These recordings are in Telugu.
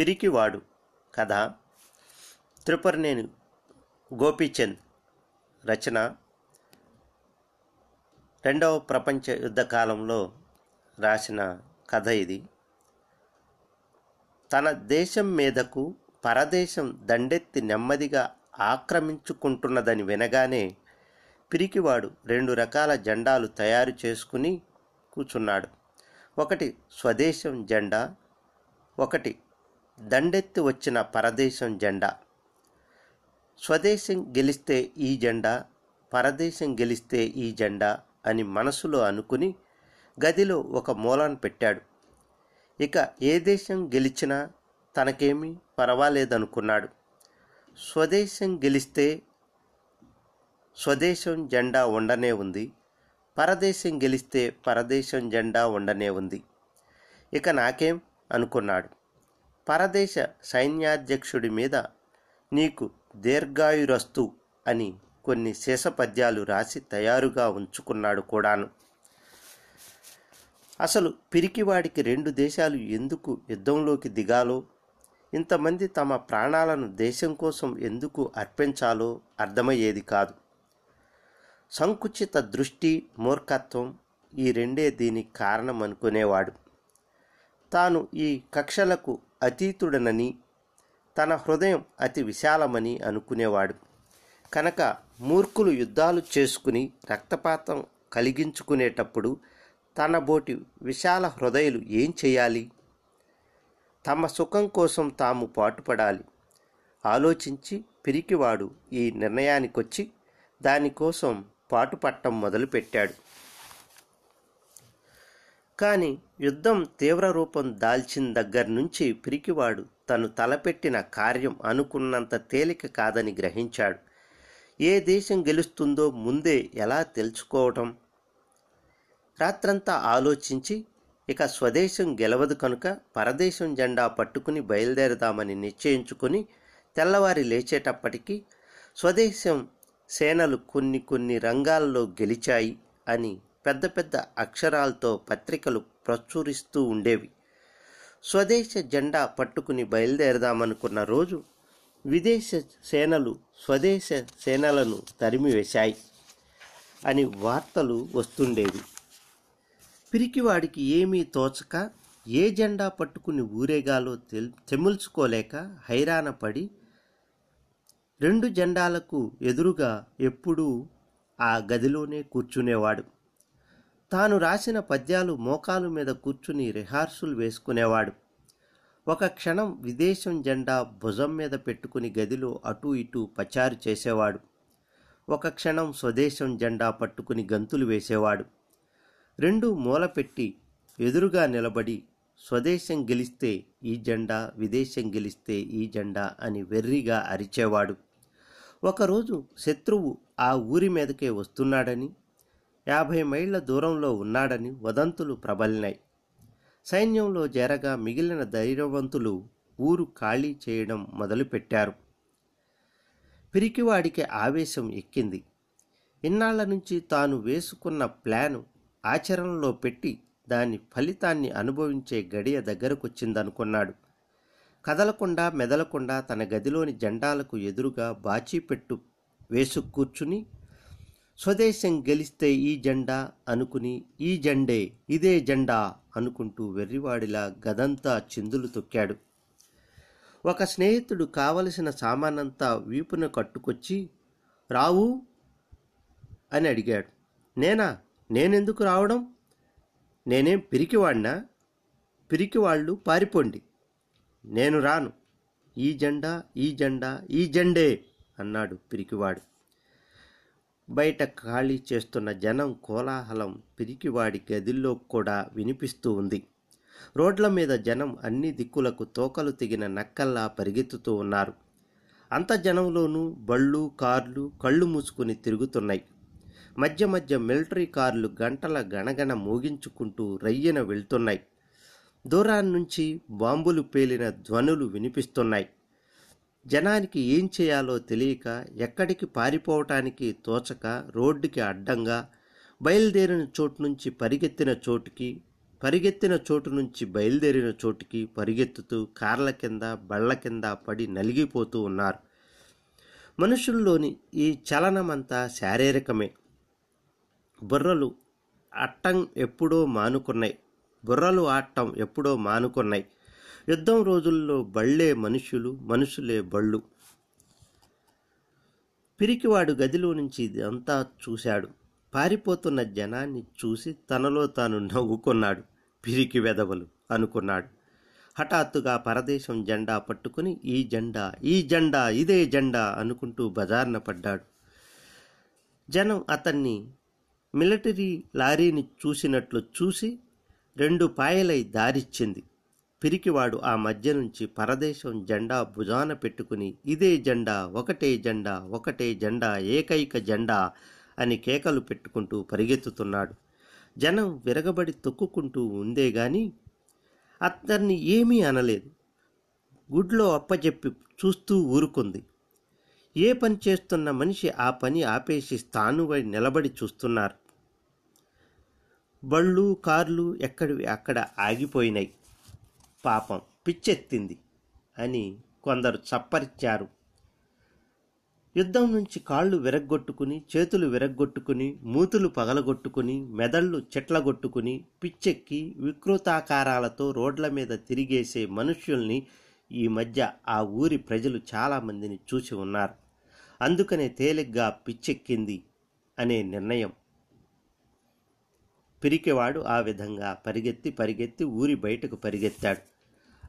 పిరికివాడు కథ త్రిపురనేని గోపీచంద్ రచన. రెండవ ప్రపంచ యుద్ధ కాలంలో రాసిన కథ ఇది. తన దేశం మీదకు పరదేశం దండెత్తి నెమ్మదిగా ఆక్రమించుకుంటున్నదని వినగానే పిరికివాడు రెండు రకాల జెండాలు తయారు చేసుకుని కూర్చున్నాడు. ఒకటి స్వదేశం జెండా ఒకటి దండెత్తి వచ్చిన పరదేశం జెండా. స్వదేశం గెలిస్తే ఈ జెండా పరదేశం గెలిస్తే ఈ జెండా అని మనసులో అనుకుని గదిలో ఒక మూలాన్ని పెట్టాడు. ఇక ఏ దేశం గెలిచినా తనకేమీ పర్వాలేదనుకున్నాడు. స్వదేశం గెలిస్తే స్వదేశం జెండా ఉండనే ఉంది. పరదేశం గెలిస్తే పరదేశం జెండా ఉండనే ఉంది. ఇక నాకేం అనుకున్నాడు. పరదేశ సైన్యాధ్యక్షుడి మీద నీకు దీర్ఘాయురస్తు అని కొన్ని శేషపద్యాలు రాసి తయారుగా ఉంచుకున్నాడు కూడాను. అసలు పిరికివాడికి రెండు దేశాలు ఎందుకు యుద్ధంలోకి దిగాలో ఇంతమంది తమ ప్రాణాలను దేశం కోసం ఎందుకు అర్పించాలో అర్థమయ్యేది కాదు. సంకుచిత దృష్టి మూర్ఖత్వం ఈ రెండే దీనికి కారణం అనుకునేవాడు తాను ఈ కక్షలకు అతీతుడనని తన హృదయం అతి విశాలమని అనుకునేవాడు. కనుక మూర్ఖులు యుద్ధాలు చేసుకుని రక్తపాతం కలిగించుకునేటప్పుడు తన బోటి విశాల హృదయులు ఏం చేయాలి? తమ సుఖం కోసం తాము పాటుపడాలి. ఆలోచించి పిరికివాడు ఈ నిర్ణయానికొచ్చి దానికోసం పాటుపట్టం మొదలుపెట్టాడు. కానీ యుద్ధం తీవ్ర రూపం దాల్చిన దగ్గర నుంచి పిరికివాడు తను తలపెట్టిన కార్యం అనుకున్నంత తేలిక కాదని గ్రహించాడు. ఏ దేశం గెలుస్తుందో ముందే ఎలా తెలుసుకోవటం? రాత్రంతా ఆలోచించి ఇక స్వదేశం గెలవదు కనుక పరదేశం జెండా పట్టుకుని బయలుదేరదామని నిశ్చయించుకుని తెల్లవారి లేచేటప్పటికీ స్వదేశం సేనలు కొన్ని కొన్ని రంగాల్లో గెలిచాయి అని పెద్ద పెద్ద అక్షరాలతో పత్రికలు ప్రచురిస్తూ ఉండేవి. స్వదేశ జెండా పట్టుకుని బయలుదేరదామనుకున్న రోజు విదేశ సేనలు స్వదేశ సేనలను తరిమివేశాయి అని వార్తలు వస్తుండేవి. పిరికివాడికి ఏమీ తోచక ఏ జెండా పట్టుకుని ఊరేగాలో తెల్ తెముల్చుకోలేక హైరాణపడి రెండు జెండాలకు ఎదురుగా ఎప్పుడూ ఆ గదిలోనే కూర్చునేవాడు. తాను రాసిన పద్యాలు మోకాలు మీద కూర్చుని రిహార్సులు వేసుకునేవాడు. ఒక క్షణం విదేశం జెండా భుజం మీద పెట్టుకుని గదిలో అటూ ఇటూ పచారు చేసేవాడు. ఒక క్షణం స్వదేశం జెండా పట్టుకుని గంతులు వేసేవాడు. రెండు మూల పెట్టి ఎదురుగా నిలబడి స్వదేశం గెలిస్తే ఈ జెండా విదేశం గెలిస్తే ఈ జెండా అని వెర్రిగా అరిచేవాడు. ఒకరోజు శత్రువు ఆ ఊరి మీదకే వస్తున్నాడని యాభై మైళ్ళ దూరంలో ఉన్నాడని వదంతులు ప్రబలినాయి. సైన్యంలో చేరగా మిగిలిన ధైర్యవంతులు ఊరు ఖాళీ చేయడం మొదలుపెట్టారు. పిరికివాడికి ఆవేశం ఎక్కింది. ఇన్నాళ్ళ నుంచి తాను వేసుకున్న ప్లాను ఆచరణలో పెట్టి దాని ఫలితాన్ని అనుభవించే గడియ దగ్గరకొచ్చిందనుకున్నాడు. కదలకుండా మెదలకుండా తన గదిలోని జెండాలకు ఎదురుగా బాచీపెట్టు వేసు కూర్చుని స్వదేశం గెలిస్తే ఈ జెండా అనుకుని ఈ జెండే ఇదే జెండా అనుకుంటూ వెర్రివాడిలా గదంతా చిందులు తొక్కాడు. ఒక స్నేహితుడు కావలసిన సామానంతా వీపున కట్టుకొచ్చి రావు అని అడిగాడు. నేనా? నేనెందుకు రావడం? నేనేం పిరికివాడినా? పిరికివాళ్ళు పారిపోండి. నేను రాను. ఈ జెండా ఈ జెండా ఈ జెండే అన్నాడు పిరికివాడు. బయట ఖాళీ చేస్తున్న జనం కోలాహలం పిరికివాడి గదిల్లో కూడా వినిపిస్తూ ఉంది. రోడ్ల మీద జనం అన్ని దిక్కులకు తోకలు తెగిన నక్కల్లా పరిగెత్తుతూ ఉన్నారు. అంత జనంలోనూ బళ్ళు కార్లు కళ్ళు మూసుకుని తిరుగుతున్నాయి. మధ్య మధ్య మిలిటరీ కార్లు గంటల గణగణ మోగించుకుంటూ రయ్యన వెళ్తున్నాయి. దూరాన్నించి బాంబులు పేలిన ధ్వనులు వినిపిస్తున్నాయి. జనానికి ఏం చేయాలో తెలియక ఎక్కడికి పారిపోవటానికి తోచక రోడ్డుకి అడ్డంగా బయలుదేరిన చోటు నుంచి పరిగెత్తిన చోటుకి పరిగెత్తిన చోటు నుంచి బయలుదేరిన చోటుకి పరిగెత్తుతూ కార్ల కింద బళ్ళ కింద పడి నలిగిపోతూ ఉన్నారు. మనుషుల్లోని ఈ చలనమంతా శారీరకమే. బుర్రలు అట్టం ఎప్పుడో మానుకున్నాయి. బుర్రలు ఆడటం ఎప్పుడో మానుకున్నాయి. యుద్ధం రోజుల్లో బళ్ళే మనుషులు మనుషులే బళ్ళు. పిరికివాడు గదిలో నుంచి ఇదంతా చూశాడు. పారిపోతున్న జనాన్ని చూసి తనలో తాను నవ్వుకున్నాడు. పిరికి వెదవలు అనుకున్నాడు. హఠాత్తుగా పరదేశం జెండా పట్టుకుని ఈ జెండా ఈ జెండా ఇదే జెండా అనుకుంటూ బజార్న పడ్డాడు. జనం అతన్ని మిలిటరీ లారీని చూసినట్లు చూసి రెండు పాయలై దారిచ్చింది. పిరికివాడు ఆ మధ్య నుంచి పరదేశం జెండా భుజాన పెట్టుకుని ఇదే జెండా ఒకటే జెండా ఒకటే జెండా ఏకైక జెండా అని కేకలు పెట్టుకుంటూ పరిగెత్తుతున్నాడు. జనం విరగబడి తొక్కుకుంటూ ఉందే గాని అతన్ని ఏమీ అనలేదు. గుడ్లో అప్పజెప్పి చూస్తూ ఊరుకుంది. ఏ పని చేస్తున్న మనిషి ఆ పని ఆపేసి స్థానువై నిలబడి చూస్తున్నారు. బళ్ళు కార్లు ఎక్కడివి అక్కడ ఆగిపోయినాయి. పాపం పిచ్చెత్తింది అని కొందరు చప్పరిచ్చారు. యుద్ధం నుంచి కాళ్ళు విరగ్గొట్టుకుని చేతులు విరగ్గొట్టుకుని మూతులు పగలగొట్టుకుని మెదళ్ళు చెట్లగొట్టుకుని పిచ్చెక్కి వికృతాకారాలతో రోడ్ల మీద తిరిగేసే మనుష్యుల్ని ఈ మధ్య ఆ ఊరి ప్రజలు చాలామందిని చూసి ఉన్నారు. అందుకనే తేలిగ్గా పిచ్చెక్కింది అనే నిర్ణయం. పిరికివాడు ఆ విధంగా పరిగెత్తి పరిగెత్తి ఊరి బయటకు పరిగెత్తాడు.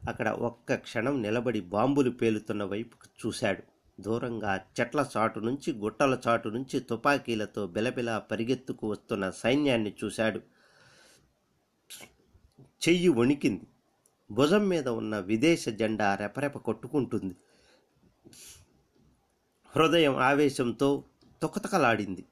అక్కడ ఒక్క క్షణం నిలబడి బాంబులు పేలుతున్న వైపుకు చూశాడు. దూరంగా చెట్ల చాటు నుంచి గుట్టల చాటు నుంచి తుపాకీలతో బిలబిలా పరిగెత్తుకు వస్తున్న సైన్యాన్ని చూశాడు. చెయ్యి వణికింది. భుజం మీద ఉన్న విదేశ జెండా రెపరెప కొట్టుకుంటుంది. హృదయం ఆవేశంతో తుకతకలాడింది.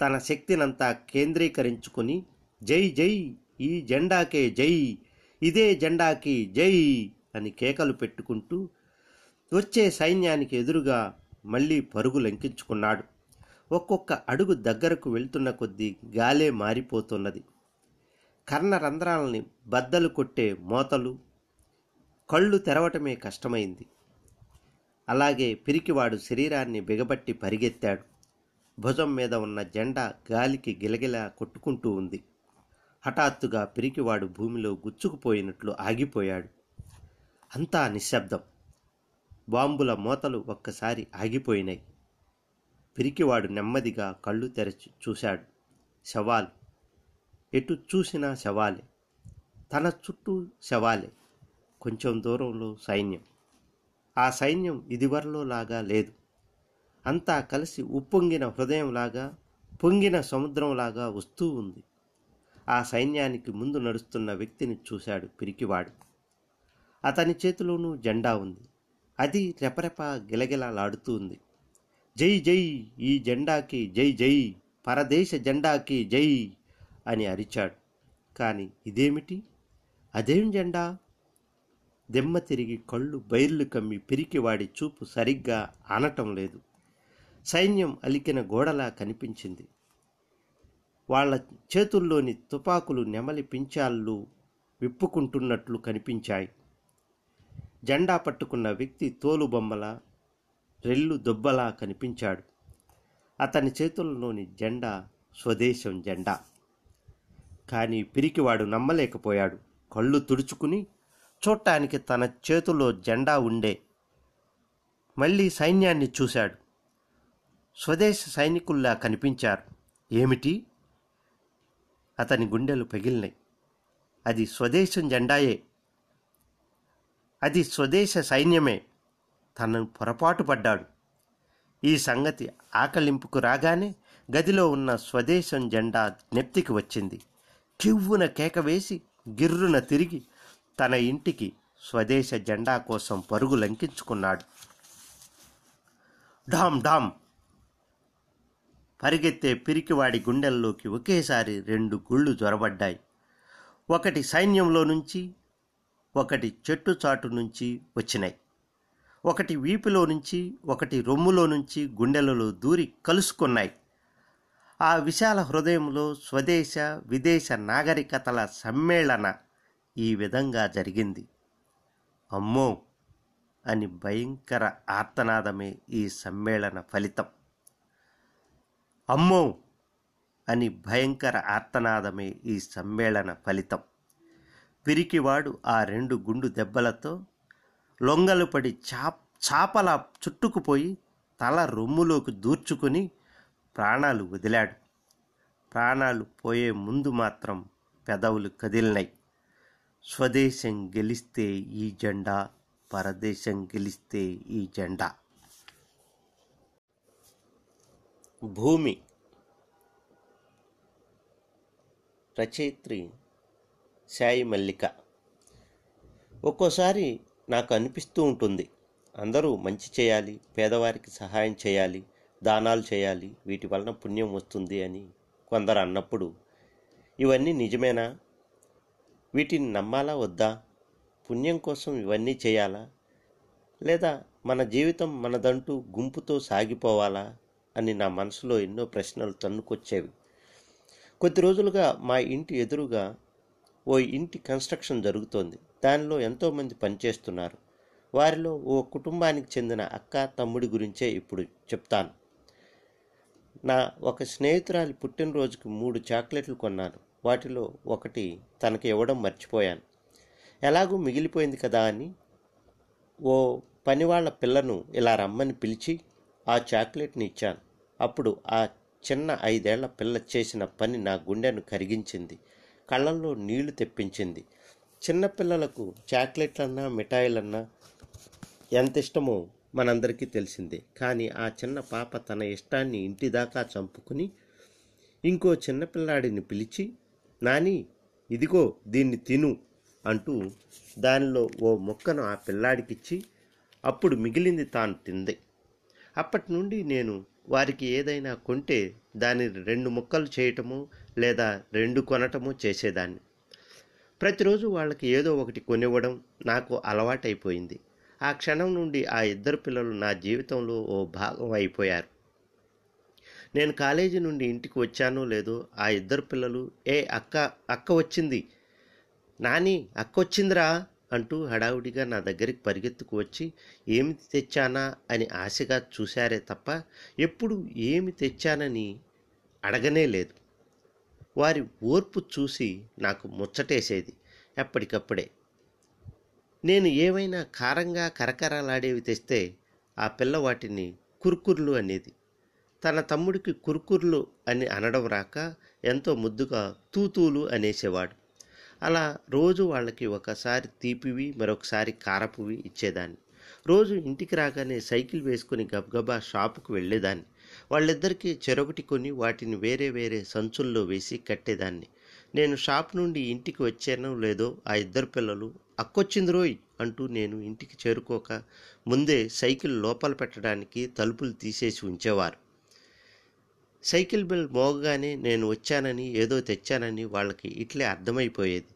తన శక్తినంతా కేంద్రీకరించుకుని జై జై ఈ జెండాకే జై ఇదే జెండాకి జై అని కేకలు పెట్టుకుంటూ వచ్చే సైన్యానికి ఎదురుగా మళ్ళీ పరుగు లంకించుకున్నాడు. ఒక్కొక్క అడుగు దగ్గరకు వెళ్తున్న కొద్దీ గాలే మారిపోతున్నది. కర్ణ రంధ్రాలని బద్దలు కొట్టే మోతలు కళ్ళు తెరవటమే కష్టమైంది. అలాగే పిరికివాడు శరీరాన్ని బిగబట్టి పరిగెత్తాడు. భుజం మీద ఉన్న జెండా గాలికి గిలగిలా కొట్టుకుంటూ ఉంది. హఠాత్తుగా పిరికివాడు భూమిలో గుచ్చుకుపోయినట్లు ఆగిపోయాడు. అంతా నిశ్శబ్దం. బాంబుల మోతలు ఒక్కసారి ఆగిపోయినాయి. పిరికివాడు నెమ్మదిగా కళ్ళు తెరచి చూశాడు. శవాలు. ఎటు చూసినా శవాలే. తన చుట్టూ శవాలే. కొంచెం దూరంలో సైన్యం. ఆ సైన్యం ఇదివరలోలాగా లేదు. అంతా కలిసి ఉప్పొంగిన హృదయంలాగా పొంగిన సముద్రంలాగా వస్తూ ఉంది. ఆ సైన్యానికి ముందు నడుస్తున్న వ్యక్తిని చూశాడు పిరికివాడు. అతని చేతిలోనూ జెండా ఉంది. అది రెపరెప గిలగిలలాడుతూ ఉంది. జై జై ఈ జెండాకి జై జై పరదేశ జెండాకి జై అని అరిచాడు. కానీ ఇదేమిటి? అదేం జెండా? దెమ్మ తిరిగి కళ్ళు బైర్లు కమ్మి పిరికివాడి చూపు సరిగ్గా ఆనటం లేదు. సైన్యం అలికిన గోడలా కనిపించింది. వాళ్ళ చేతుల్లోని తుపాకులు నెమలి పించాళ్ళు విప్పుకుంటున్నట్లు కనిపించాయి. జెండా పట్టుకున్న వ్యక్తి తోలుబొమ్మల రెల్లు దుబ్బలా కనిపించాడు. అతని చేతుల్లోని జెండా స్వదేశం జెండా. కానీ పిరికివాడు నమ్మలేకపోయాడు. కళ్ళు తుడుచుకుని చూడటానికి తన చేతిలో జెండా ఉండే. మళ్ళీ సైన్యాన్ని చూశాడు. స్వదేశ సైనికుల్లా కనిపించారు. ఏమిటి? అతని గుండెలు పగిలినాయి అది స్వదేశం జెండాయే. అది స్వదేశ సైన్యమే. తనను పొరపాటు పడ్డాడు. ఈ సంగతి ఆకలింపుకు రాగానే గదిలో ఉన్న స్వదేశం జెండా జ్ఞప్తికి వచ్చింది. కివ్వున కేక వేసి గిర్రున తిరిగి తన ఇంటికి స్వదేశ జెండా కోసం పరుగు లంకించుకున్నాడు. డామ్ డామ్ పరిగెత్తే పిరికివాడి గుండెల్లోకి ఒకేసారి రెండు గుళ్ళు జ్వరబడ్డాయి ఒకటి సైన్యంలో నుంచి ఒకటి చెట్టు చాటు నుంచి వచ్చినాయి. ఒకటి వీపులో నుంచి ఒకటి రొమ్ములో నుంచి గుండెలలో దూరి కలుసుకున్నాయి. ఆ విశాల హృదయంలో స్వదేశ విదేశ నాగరికతల సమ్మేళన ఈ విధంగా జరిగింది. అమ్మో! అని భయంకర ఆర్తనాదమే ఈ సమ్మేళన ఫలితం. అమ్మో! అని భయంకర ఆర్తనాదమే ఈ సమ్మేళన ఫలితం. పిరికివాడు ఆ రెండు గుండు దెబ్బలతో లొంగలు పడి చాప్ చాపల చుట్టుకుపోయి తల రొమ్ములోకి దూర్చుకుని ప్రాణాలు వదిలాడు. ప్రాణాలు పోయే ముందు మాత్రం పెదవులు కదిలినాయి స్వదేశం గెలిస్తే ఈ జెండా పరదేశం గెలిస్తే ఈ జెండా. భూమి. రచయిత్రి సాయి మల్లిక. ఒక్కోసారి నాకు అనిపిస్తూ ఉంటుంది. అందరూ మంచి చేయాలి పేదవారికి సహాయం చేయాలి దానాలు చేయాలి వీటి వలన పుణ్యం వస్తుంది అని కొందరు అన్నప్పుడు ఇవన్నీ నిజమేనా? వీటిని నమ్మాలా వద్దా? పుణ్యం కోసం ఇవన్నీ చేయాలా? లేదా మన జీవితం మనదంటూ గుంపుతో సాగిపోవాలా? అని నా మనసులో ఎన్నో ప్రశ్నలు తన్నుకొచ్చేవి. కొద్ది రోజులుగా మా ఇంటి ఎదురుగా ఓ ఇంటి కన్స్ట్రక్షన్ జరుగుతోంది. దానిలో ఎంతోమంది పనిచేస్తున్నారు. వారిలో ఓ కుటుంబానికి చెందిన అక్క తమ్ముడి గురించే ఇప్పుడు చెప్తాను. నా ఒక స్నేహితురాలి పుట్టినరోజుకి మూడు చాక్లెట్లు కొన్నాను. వాటిలో ఒకటి తనకి ఇవ్వడం మర్చిపోయాను. ఎలాగూ మిగిలిపోయింది కదా అని ఓ పనివాళ్ళ పిల్లను ఇలా రమ్మని పిలిచి ఆ చాక్లెట్ని ఇచ్చాను. అప్పుడు ఆ చిన్న ఐదేళ్ళ పిల్ల చేసిన పని నా గుండెను కరిగించింది. కళ్ళల్లో నీళ్ళు తెప్పించింది. చిన్నపిల్లలకు చాక్లెట్లన్నా మిఠాయిలన్నా ఎంత ఇష్టమో మనందరికీ తెలిసిందే. కానీ ఆ చిన్న పాప తన ఇష్టాన్ని ఇంటి దాకా చంపుకుని ఇంకో చిన్నపిల్లాడిని పిలిచి నాని ఇదిగో దీన్ని తిను అంటూ దానిలో ఓ మొక్కను ఆ పిల్లాడికిచ్చి అప్పుడు మిగిలింది తాను తింది. అప్పటి నుండి నేను వారికి ఏదైనా కొంటే దాని రెండు ముక్కలు చేయటము లేదా రెండు కొనటము చేసేదాన్ని. ప్రతిరోజు వాళ్ళకి ఏదో ఒకటి కొనివ్వడం నాకు అలవాటైపోయింది. ఆ క్షణం నుండి ఆ ఇద్దరు పిల్లలు నా జీవితంలో ఓ భాగం అయిపోయారు. నేను కాలేజీ నుండి ఇంటికి వచ్చానో లేదో ఆ ఇద్దరు పిల్లలు ఏ అక్క అక్క వచ్చింది. నాని అక్క వచ్చిందిరా. అంటూ హడావుడిగా నా దగ్గరికి పరిగెత్తుకు వచ్చి ఏమి తెచ్చానా? అని ఆశగా చూశారే తప్ప ఎప్పుడు ఏమి తెచ్చానని అడగనే లేదు. వారి ఓర్పు చూసి నాకు ముచ్చటేసేది ఎప్పటికప్పుడే నేను ఏవైనా కారంగా కరకరలాడేవి తెస్తే ఆ పిల్ల వాటిని కుర్కుర్లు అనేది. తన తమ్ముడికి కుర్కుర్లు అని అనడం రాక ఎంతో ముద్దుగా తూతూలు అనేసేవాడు. అలా రోజు వాళ్ళకి ఒకసారి తీపివి మరొకసారి కారపువి ఇచ్చేదాన్ని. రోజు ఇంటికి రాగానే సైకిల్ వేసుకుని గబగబా షాపుకు వెళ్ళేదాన్ని. వాళ్ళిద్దరికీ చెరొకటి కొని వాటిని వేరే వేరే సంచుల్లో వేసి కట్టేదాన్ని. నేను షాప్ నుండి ఇంటికి వచ్చానో లేదో ఆ ఇద్దరు పిల్లలు అక్కొచ్చింది రోయ్ అంటూ నేను ఇంటికి చేరుకోక ముందే సైకిల్ లోపల పెట్టడానికి తలుపులు తీసేసి ఉంచేవారు. సైకిల్ బిల్ మోగగానే నేను వచ్చానని ఏదో తెచ్చానని వాళ్ళకి ఇట్లే అర్థమైపోయేది.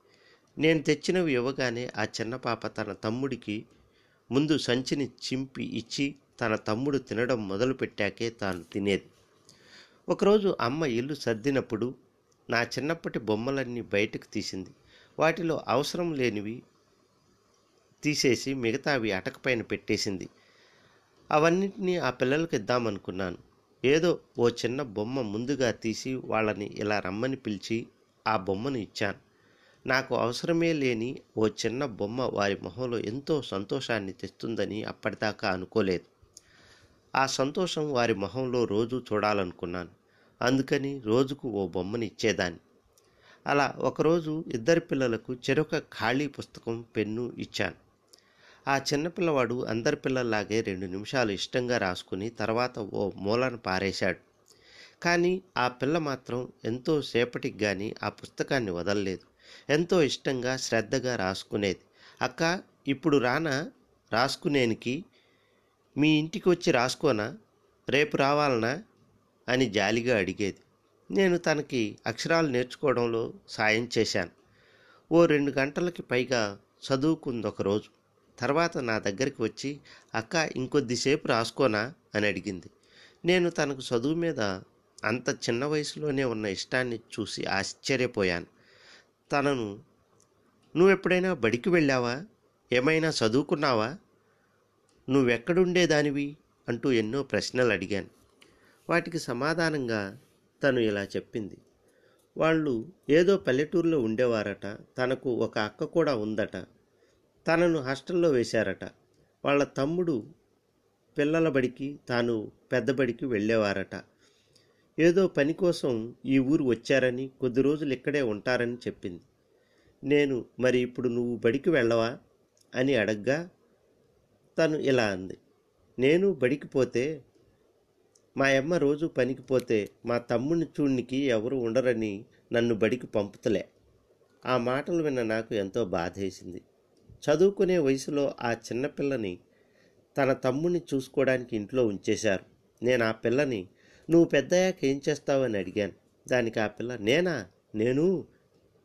నేను తెచ్చినవి ఇవ్వగానే ఆ చిన్న పాప తన తమ్ముడికి ముందు సంచిని చింపి ఇచ్చి తన తమ్ముడు తినడం మొదలుపెట్టాకే తాను తినేది. ఒకరోజు అమ్మ ఇల్లు సర్దినప్పుడు నా చిన్నప్పటి బొమ్మలన్నీ బయటకు తీసింది. వాటిలో అవసరం లేనివి తీసేసి మిగతావి అటకపైన పెట్టేసింది. అవన్నింటినీ ఆ పిల్లలకు ఇద్దామనుకున్నాను. ఏదో ఓ చిన్న బొమ్మ ముందుగా తీసి వాళ్ళని ఇలా రమ్మని పిలిచి ఆ బొమ్మను ఇచ్చాను. నాకు అవసరమే లేని ఓ చిన్న బొమ్మ వారి మొహంలో ఎంతో సంతోషాన్ని తెస్తుందని అప్పటిదాకా అనుకోలేదు. ఆ సంతోషం వారి మొహంలో రోజు చూడాలనుకున్నాను. అందుకని రోజుకు ఓ బొమ్మని ఇచ్చేదాన్ని. అలా ఒకరోజు ఇద్దరి పిల్లలకు చెరొక ఖాళీ పుస్తకం పెన్ను ఇచ్చాను. ఆ చిన్నపిల్లవాడు అందరి పిల్లల్లాగే రెండు నిమిషాలు ఇష్టంగా రాసుకుని తర్వాత ఓ మూలను పారేశాడు. కానీ ఆ పిల్ల మాత్రం ఎంతో సేపటికి కానీ ఆ పుస్తకాన్ని వదలలేదు. ఎంతో ఇష్టంగా శ్రద్ధగా రాసుకునేది. అక్క ఇప్పుడు రానా? రాసుకునేనికి? మీ ఇంటికి వచ్చి రాసుకోనా? రేపు రావాలనా? అని జాలిగా అడిగేది. నేను తనకి అక్షరాలు నేర్చుకోవడంలో సాయం చేశాను. ఓ రెండు గంటలకి పైగా చదువుకుంది ఒకరోజు తర్వాత నా దగ్గరికి వచ్చి అక్క ఇంకొద్దిసేపు రాసుకోనా? అని అడిగింది. నేను తనకు చదువు మీద అంత చిన్న వయసులోనే ఉన్న ఇష్టాన్ని చూసి ఆశ్చర్యపోయాను. తనను నువ్వెప్పుడైనా బడికి వెళ్ళావా? ఏమైనా చదువుకున్నావా? నువ్వెక్కడుండేదానివి? అంటూ ఎన్నో ప్రశ్నలు అడిగాను. వాటికి సమాధానంగా తను ఇలా చెప్పింది. వాళ్ళు ఏదో పల్లెటూరులో ఉండేవారట తనకు ఒక అక్క కూడా ఉందట తనను హాస్టల్లో వేశారట. వాళ్ళ తమ్ముడు పిల్లల బడికి తాను పెద్ద బడికి వెళ్ళేవారట. ఏదో పని కోసం ఈ ఊరు వచ్చారని కొద్ది రోజులు ఇక్కడే ఉంటారని చెప్పింది. నేను మరి ఇప్పుడు నువ్వు బడికి వెళ్ళవా? అని అడగ్గా తను ఇలా అంది. నేను బడికి పోతే మా అమ్మ రోజు పనికి పోతే మా తమ్ముని చూడ్నికి ఎవరు ఉండరని నన్ను బడికి పంపుతలే. ఆ మాటలు విన్న నాకు ఎంతో బాధేసింది. చదువుకునే వయసులో ఆ చిన్నపిల్లని తన తమ్ముణ్ణి చూసుకోవడానికి ఇంట్లో ఉంచేశారు. నేను ఆ పిల్లని నువ్వు పెద్దయ్యాక ఏం చేస్తావని అడిగాను. దానికి ఆ పిల్ల నేనా? నేను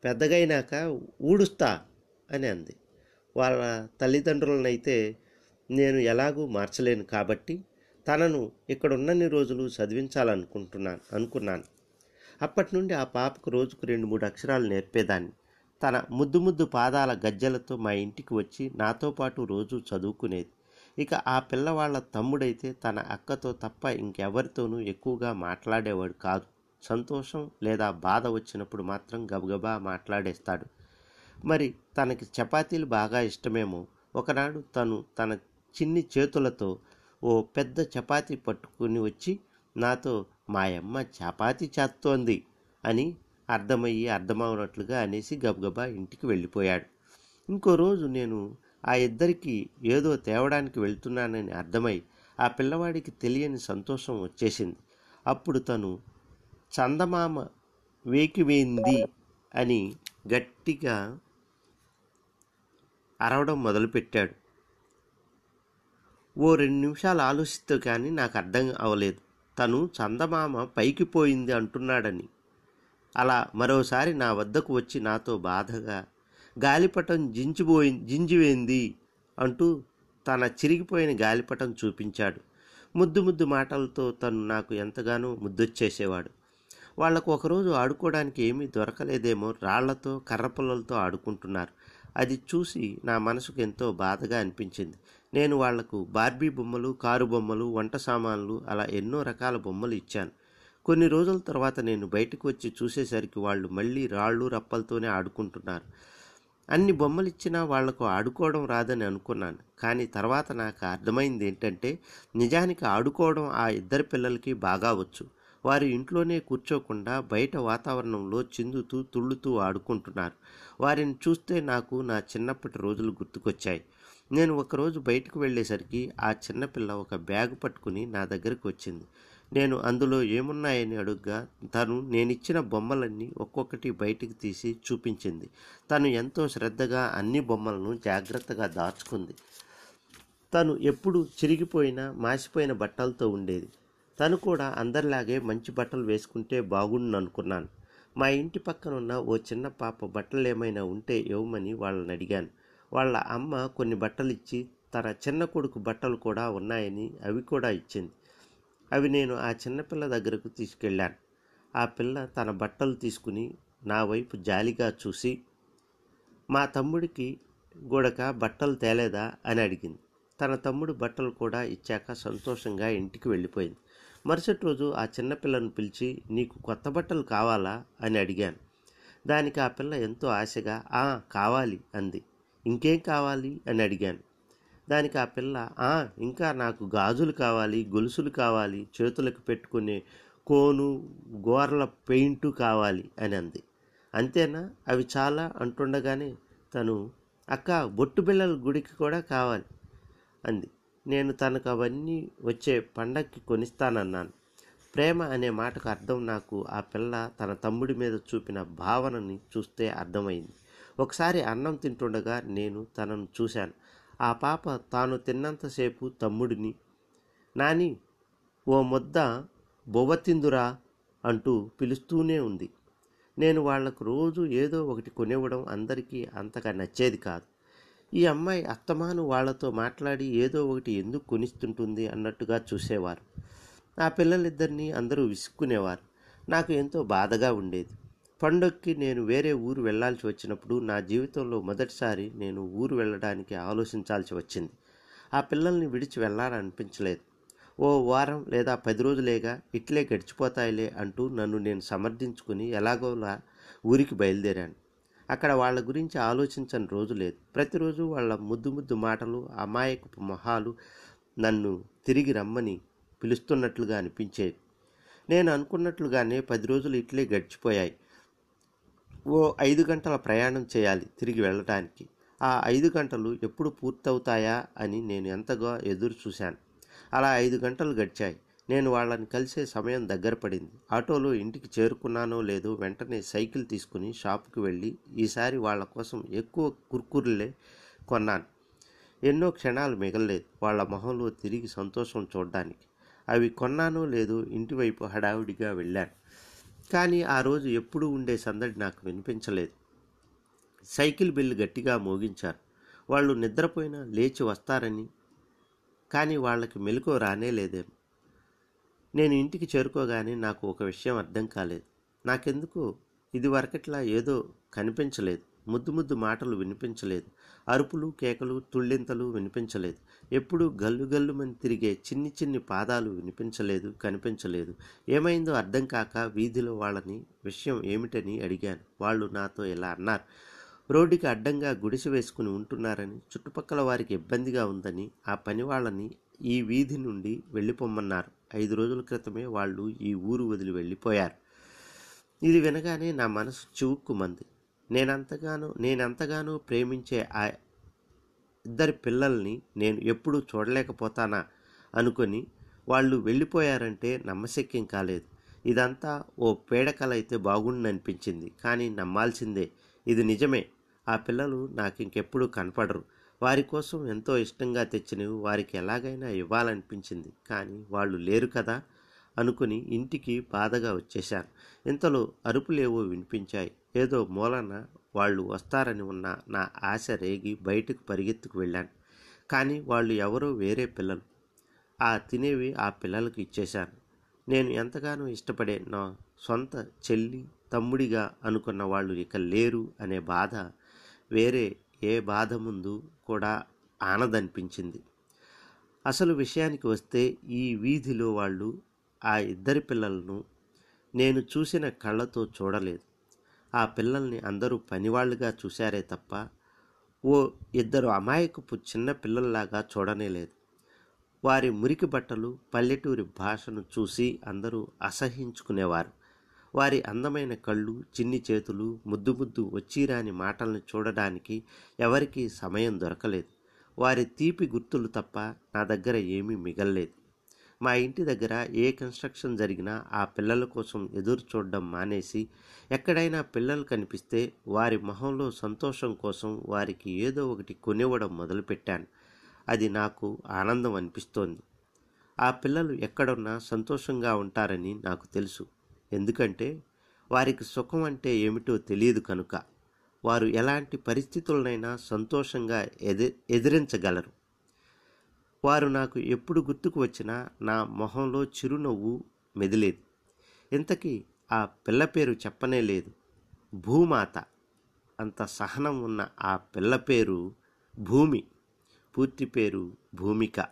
పెద్దగైనాక ఊడుస్తా అని అంది. వాళ్ళ తల్లిదండ్రులనైతే నేను ఎలాగూ మార్చలేను కాబట్టి తనను ఇక్కడ ఉన్నన్ని రోజులు చదివించాలనుకుంటున్నాను అనుకున్నాను. అప్పటి నుండి ఆ పాపకు రోజుకు రెండు మూడు అక్షరాలు నేర్పేదాన్ని. తన ముద్దు ముద్దు పాదాల గజ్జలతో మా ఇంటికి వచ్చి నాతో పాటు రోజు చదువుకునేది. ఇక ఆ పిల్లవాళ్ళ తమ్ముడైతే తన అక్కతో తప్ప ఇంకెవరితోనూ ఎక్కువగా మాట్లాడేవాడు కాదు. సంతోషం లేదా బాధ వచ్చినప్పుడు మాత్రం గబగబా మాట్లాడేస్తాడు. మరి తనకి చపాతీలు బాగా ఇష్టమేమో? ఒకనాడు తను తన చిన్ని చేతులతో ఓ పెద్ద చపాతీ పట్టుకుని వచ్చి నాతో మాయమ్మ చపాతీ చేస్తోంది అని అర్థమయ్యి అర్థమవునట్లుగా అనేసి గబగబా ఇంటికి వెళ్ళిపోయాడు. ఇంకో రోజు నేను ఆ ఇద్దరికి ఏదో తేవడానికి వెళ్తున్నానని అర్థమై ఆ పిల్లవాడికి తెలియని సంతోషం వచ్చేసింది. అప్పుడు తను చందమామ వేకివేంది? అని గట్టిగా అరవడం మొదలుపెట్టాడు. ఓ రెండు నిమిషాలు ఆలోచిస్తే కానీ నాకు అర్థం అవ్వలేదు తను చందమామ పైకి పోయింది అంటున్నాడని అలా మరోసారి నా వద్దకు వచ్చి నాతో బాధగా గాలిపటం జించిపోయి జింజివేంది అంటూ తన చిరిగిపోయిన గాలిపటం చూపించాడు. ముద్దు ముద్దు మాటలతో తను నాకు ఎంతగానో ముద్దొచ్చేసేవాడు. వాళ్ళకు ఒకరోజు ఆడుకోవడానికి ఏమీ దొరకలేదేమో రాళ్ళతో కర్రపుల్లలతో ఆడుకుంటున్నారు. అది చూసి నా మనసుకు ఎంతో బాధగా అనిపించింది. నేను వాళ్ళకు బార్బీ బొమ్మలు కారు బొమ్మలు వంట సామాన్లు అలా ఎన్నో రకాల బొమ్మలు ఇచ్చాను. కొన్ని రోజుల తర్వాత నేను బయటకు వచ్చి చూసేసరికి వాళ్ళు మళ్ళీ రాళ్ళు రప్పలతోనే ఆడుకుంటున్నారు. అన్ని బొమ్మలు ఇచ్చినా వాళ్ళకు ఆడుకోవడం రాదని అనుకున్నాను. కానీ తర్వాత నాకు అర్థమైంది ఏంటంటే నిజానికి ఆడుకోవడం ఆ ఇద్దరి పిల్లలకి బాగా వచ్చు. వారు ఇంట్లోనే కూర్చోకుండా బయట వాతావరణంలో చిందుతూ తుళ్ళుతూ ఆడుకుంటున్నారు. వారిని చూస్తే నాకు నా చిన్నప్పటి రోజులు గుర్తుకొచ్చాయి. నేను ఒకరోజు బయటకు వెళ్ళేసరికి ఆ చిన్నపిల్ల ఒక బ్యాగ్ పట్టుకుని నా దగ్గరకు వచ్చింది. నేను అందులో ఏమున్నాయని అడుగ్గా తను నేనిచ్చిన బొమ్మలన్నీ ఒక్కొక్కటి బయటికి తీసి చూపించింది. తను ఎంతో శ్రద్ధగా అన్ని బొమ్మలను జాగ్రత్తగా దాచుకుంది. తను ఎప్పుడు చిరిగిపోయిన మాసిపోయిన బట్టలతో ఉండేది. తను కూడా అందరిలాగే మంచి బట్టలు వేసుకుంటే బాగుండు అనుకున్నాను. మా ఇంటి పక్కన ఉన్న ఓ చిన్న పాప బట్టలు ఏమైనా ఉంటే ఇవ్వమని వాళ్ళని అడిగాను. వాళ్ళ అమ్మ కొన్ని బట్టలు ఇచ్చి తన చిన్న కొడుకు బట్టలు కూడా ఉన్నాయని అవి కూడా ఇచ్చింది. అవి నేను ఆ చిన్నపిల్ల దగ్గరకు తీసుకెళ్ళాను. ఆ పిల్ల తన బట్టలు తీసుకుని నా వైపు జాలిగా చూసి మా తమ్ముడికి గూడక బట్టలు తేలేదా? అని అడిగింది. తన తమ్ముడు బట్టలు కూడా ఇచ్చాక సంతోషంగా ఇంటికి వెళ్ళిపోయింది. మరుసటి రోజు ఆ చిన్నపిల్లను పిలిచి నీకు కొత్త బట్టలు కావాలా? అని అడిగాను. దానికి ఆ పిల్ల ఎంతో ఆశగా ఆ కావాలి అంది. ఇంకేం కావాలి? అని అడిగాను. దానికి ఆ పిల్ల "ఆ, ఇంకా నాకు గాజులు కావాలి గొలుసులు కావాలి చేతులకు పెట్టుకునే కోను గోర్ల పెయింటు కావాలి అని అంది. అంతేనా? అవి చాలా అంటుండగానే తను అక్క బొట్టు బిళ్ళల గుడికి కూడా కావాలి అంది. నేను తనకు అవన్నీ వచ్చే పండక్కి కొనిస్తానన్నాను. ప్రేమ అనే మాటకు అర్థం నాకు ఆ పిల్ల తన తమ్ముడి మీద చూపిన భావనని చూస్తే అర్థమైంది. ఒకసారి అన్నం తింటుండగా నేను తనను చూశాను. ఆ పాప తాను తిన్నంతసేపు తమ్ముడిని నాని ఓ ముద్ద బొవ్వతిందురా అంటూ పిలుస్తూనే ఉంది. నేను వాళ్ళకు రోజు ఏదో ఒకటి కొనివ్వడం అందరికీ అంతగా నచ్చేది కాదు. ఈ అమ్మాయి అత్తమాను వాళ్ళతో మాట్లాడి ఏదో ఒకటి ఎందుకు కొనిస్తుంటుంది అన్నట్టుగా చూసేవారు. ఆ పిల్లలిద్దరినీ అందరూ విసుక్కునేవారు. నాకు ఎంతో బాధగా ఉండేది. పండక్కి నేను వేరే ఊరు వెళ్ళాల్సి వచ్చినప్పుడు నా జీవితంలో మొదటిసారి నేను ఊరు వెళ్ళడానికి ఆలోచించాల్సి వచ్చింది. ఆ పిల్లల్ని విడిచి వెళ్ళాలనిపించలేదు ఓ వారం లేదా పది రోజులేగా ఇట్లే గడిచిపోతాయిలే అంటూ నన్ను నేను సమర్థించుకుని ఎలాగోలా ఊరికి బయలుదేరాను. అక్కడ వాళ్ళ గురించి ఆలోచించని రోజు లేదు. ప్రతిరోజు వాళ్ళ ముద్దు ముద్దు మాటలు అమాయకపు మొహాలు నన్ను తిరిగి రమ్మని పిలుస్తున్నట్లుగా అనిపించేది నేను అనుకున్నట్లుగానే పది రోజులు ఇట్లే గడిచిపోయాయి. ఓ ఐదు గంటల ప్రయాణం చేయాలి తిరిగి వెళ్ళడానికి ఆ ఐదు గంటలు ఎప్పుడు పూర్తవుతాయా అని నేను ఎంతగా ఎదురు చూశాను. అలా ఐదు గంటలు గడిచాయి. నేను వాళ్ళని కలిసే సమయం దగ్గర పడింది. ఆటోలో ఇంటికి చేరుకున్నానో లేదో వెంటనే సైకిల్ తీసుకుని షాపుకి వెళ్ళి ఈసారి వాళ్ళ కోసం ఎక్కువ కుర్కుర్లే కొన్నాను. ఎన్నో క్షణాలు మిగలలేదు. వాళ్ళ మొహంలో తిరిగి సంతోషం చూడడానికి. అవి కొన్నానో లేదో ఇంటివైపు హడావుడిగా వెళ్ళాను. కానీ ఆ రోజు ఎప్పుడు ఉండే సందడి నాకు వినిపించలేదు. సైకిల్ బిల్లు గట్టిగా మోగించారు. వాళ్ళు నిద్రపోయినా లేచి వస్తారని కానీ వాళ్ళకి మెలకు రానే లేదేమో. నేను ఇంటికి చేరుకోగానే నాకు ఒక విషయం అర్థం కాలేదు. నాకెందుకు? ఇది వరకట్లా ఏదో కనిపించలేదు. ముద్దు ముద్దు మాటలు వినిపించలేదు. అరుపులు కేకలు తుళ్ళింతలు వినిపించలేదు. ఎప్పుడూ గల్లు గల్లుమని తిరిగే చిన్ని చిన్ని పాదాలు వినిపించలేదు కనిపించలేదు. ఏమైందో అర్థం కాక వీధిలో వాళ్ళని విషయం ఏమిటని అడిగాను. వాళ్ళు నాతో ఇలా అన్నారు. రోడ్డుకి అడ్డంగా గుడిసె వేసుకుని ఉంటున్నారని చుట్టుపక్కల వారికి ఇబ్బందిగా ఉందని ఆ పని వాళ్ళని ఈ వీధి నుండి వెళ్ళిపోమ్మన్నారు. ఐదు రోజుల క్రితమే వాళ్ళు ఈ ఊరు వదిలి వెళ్ళిపోయారు. ఇది వినగానే నా మనసు చివుక్కుమంది. నేనంతగానో నేనెంతగానో ప్రేమించే ఆ ఇద్దరి పిల్లల్ని నేను ఎప్పుడూ చూడలేకపోతానా అనుకొని వాళ్ళు వెళ్ళిపోయారంటే నమ్మశక్యం కాలేదు. ఇదంతా ఓ పీడకలైతే బాగుండనిపించింది. కానీ నమ్మాల్సిందే ఇది నిజమే. ఆ పిల్లలు నాకు ఇంకెప్పుడు కనపడరు. వారి కోసం ఎంతో ఇష్టంగా తెచ్చినవి వారికి ఎలాగైనా ఇవ్వాలనిపించింది. కానీ వాళ్ళు లేరు కదా అనుకుని ఇంటికి బాధగా వచ్చేశాను ఇంతలో అరుపులేవో వినిపించాయి. ఏదో మూలన వాళ్ళు వస్తారని ఉన్న నా ఆశ రేగి బయటకు పరిగెత్తుకు వెళ్ళాను. కానీ వాళ్ళు ఎవరో వేరే పిల్లలు. ఆ తినేవి ఆ పిల్లలకు ఇచ్చేశాను. నేను ఎంతగానో ఇష్టపడే నా సొంత చెల్లి తమ్ముడిగా అనుకున్న వాళ్ళు ఇక లేరు అనే బాధ వేరే ఏ బాధ ముందు కూడా ఆనదనిపించింది. అసలు విషయానికి వస్తే ఈ వీధిలో వాళ్ళు ఆ ఇద్దరి పిల్లలను నేను చూసిన కళ్ళతో చూడలేదు. ఆ పిల్లల్ని అందరూ పనివాళ్ళుగా చూశారే తప్ప ఓ ఇద్దరు అమాయకపు చిన్న పిల్లల్లాగా చూడనేలేదు. వారి మురికి బట్టలు పల్లెటూరి భాషను చూసి అందరూ అసహించుకునేవారు. వారి అందమైన కళ్ళు చిన్ని చేతులు ముద్దు ముద్దు వచ్చిరాని మాటలను చూడడానికి ఎవరికీ సమయం దొరకలేదు. వారి తీపి గుర్తులు తప్ప నా దగ్గర ఏమీ మిగల్లేదు. మా ఇంటి దగ్గర ఏ కన్స్ట్రక్షన్ జరిగినా ఆ పిల్లల కోసం ఎదురు చూడడం మానేసి ఎక్కడైనా పిల్లలు కనిపిస్తే వారి మొహంలో సంతోషం కోసం వారికి ఏదో ఒకటి కొనివ్వడం మొదలుపెట్టాను. అది నాకు ఆనందం అనిపిస్తోంది. ఆ పిల్లలు ఎక్కడున్నా సంతోషంగా ఉంటారని నాకు తెలుసు. ఎందుకంటే వారికి సుఖం అంటే ఏమిటో తెలియదు కనుక. వారు ఎలాంటి పరిస్థితులనైనా సంతోషంగా ఎది ఎదిరించగలరు. వారు నాకు ఎప్పుడు గుర్తుకు వచ్చినా నా మొహంలో చిరునవ్వు మెదిలేదు. ఇంతకీ ఆ పిల్ల పేరు చెప్పనే లేదు. భూమాత. అంత సహనం ఉన్న ఆ పిల్ల పేరు భూమి. పూర్తి పేరు భూమిక.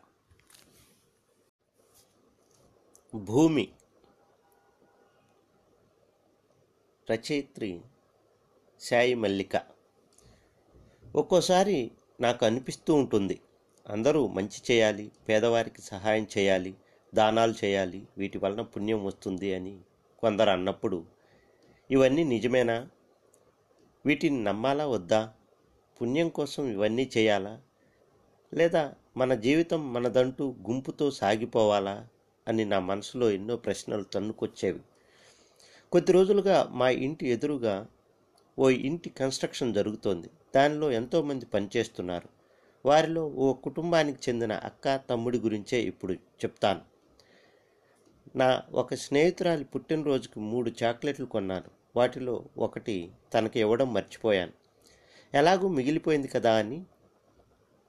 భూమి. రచయిత్రి సాయి మల్లిక. ఒక్కోసారి నాకు అనిపిస్తూ ఉంటుంది. అందరూ మంచి చేయాలి పేదవారికి సహాయం చేయాలి దానాలు చేయాలి వీటి వలన పుణ్యం వస్తుంది అని కొందరు అన్నప్పుడు ఇవన్నీ నిజమేనా? వీటిని నమ్మాలా వద్దా? పుణ్యం కోసం ఇవన్నీ చేయాలా? లేదా మన జీవితం మనదంటూ గుంపుతో సాగిపోవాలా? అని నా మనసులో ఎన్నో ప్రశ్నలు తన్నుకొచ్చేవి. కొద్ది రోజులుగా మా ఇంటి ఎదురుగా ఓ ఇంటి కన్స్ట్రక్షన్ జరుగుతోంది. దానిలో ఎంతోమంది పనిచేస్తున్నారు. వారిలో ఓ కుటుంబానికి చెందిన అక్క తమ్ముడి గురించే ఇప్పుడు చెప్తాను. నా ఒక స్నేహితురాలి పుట్టినరోజుకి మూడు చాక్లెట్లు కొన్నాను. వాటిలో ఒకటి తనకి ఇవ్వడం మర్చిపోయాను. ఎలాగూ మిగిలిపోయింది కదా అని